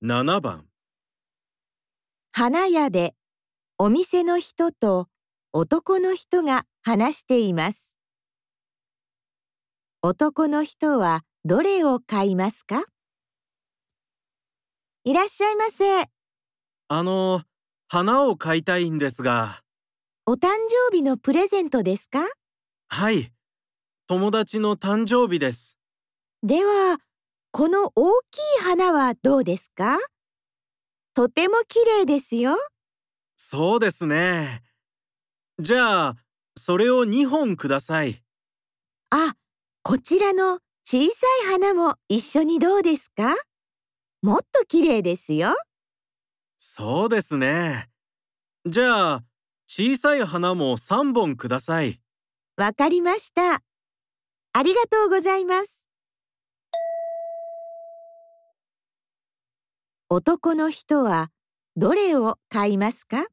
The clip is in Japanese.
7番花屋でお店の人と男の人が話しています。男の人はどれを買いますか？いらっしゃいませ。あの、花を買いたいんですが、お誕生日のプレゼントですか？はい、友達の誕生日です。では、この大きい花はどうですか？とても綺麗ですよ。そうですね。じゃあ、それを2本ください。あ、こちらの小さい花も一緒にどうですか？もっと綺麗ですよ。そうですね。じゃあ、小さい花も3本ください。わかりました。ありがとうございます。男の人はどれを買いますか？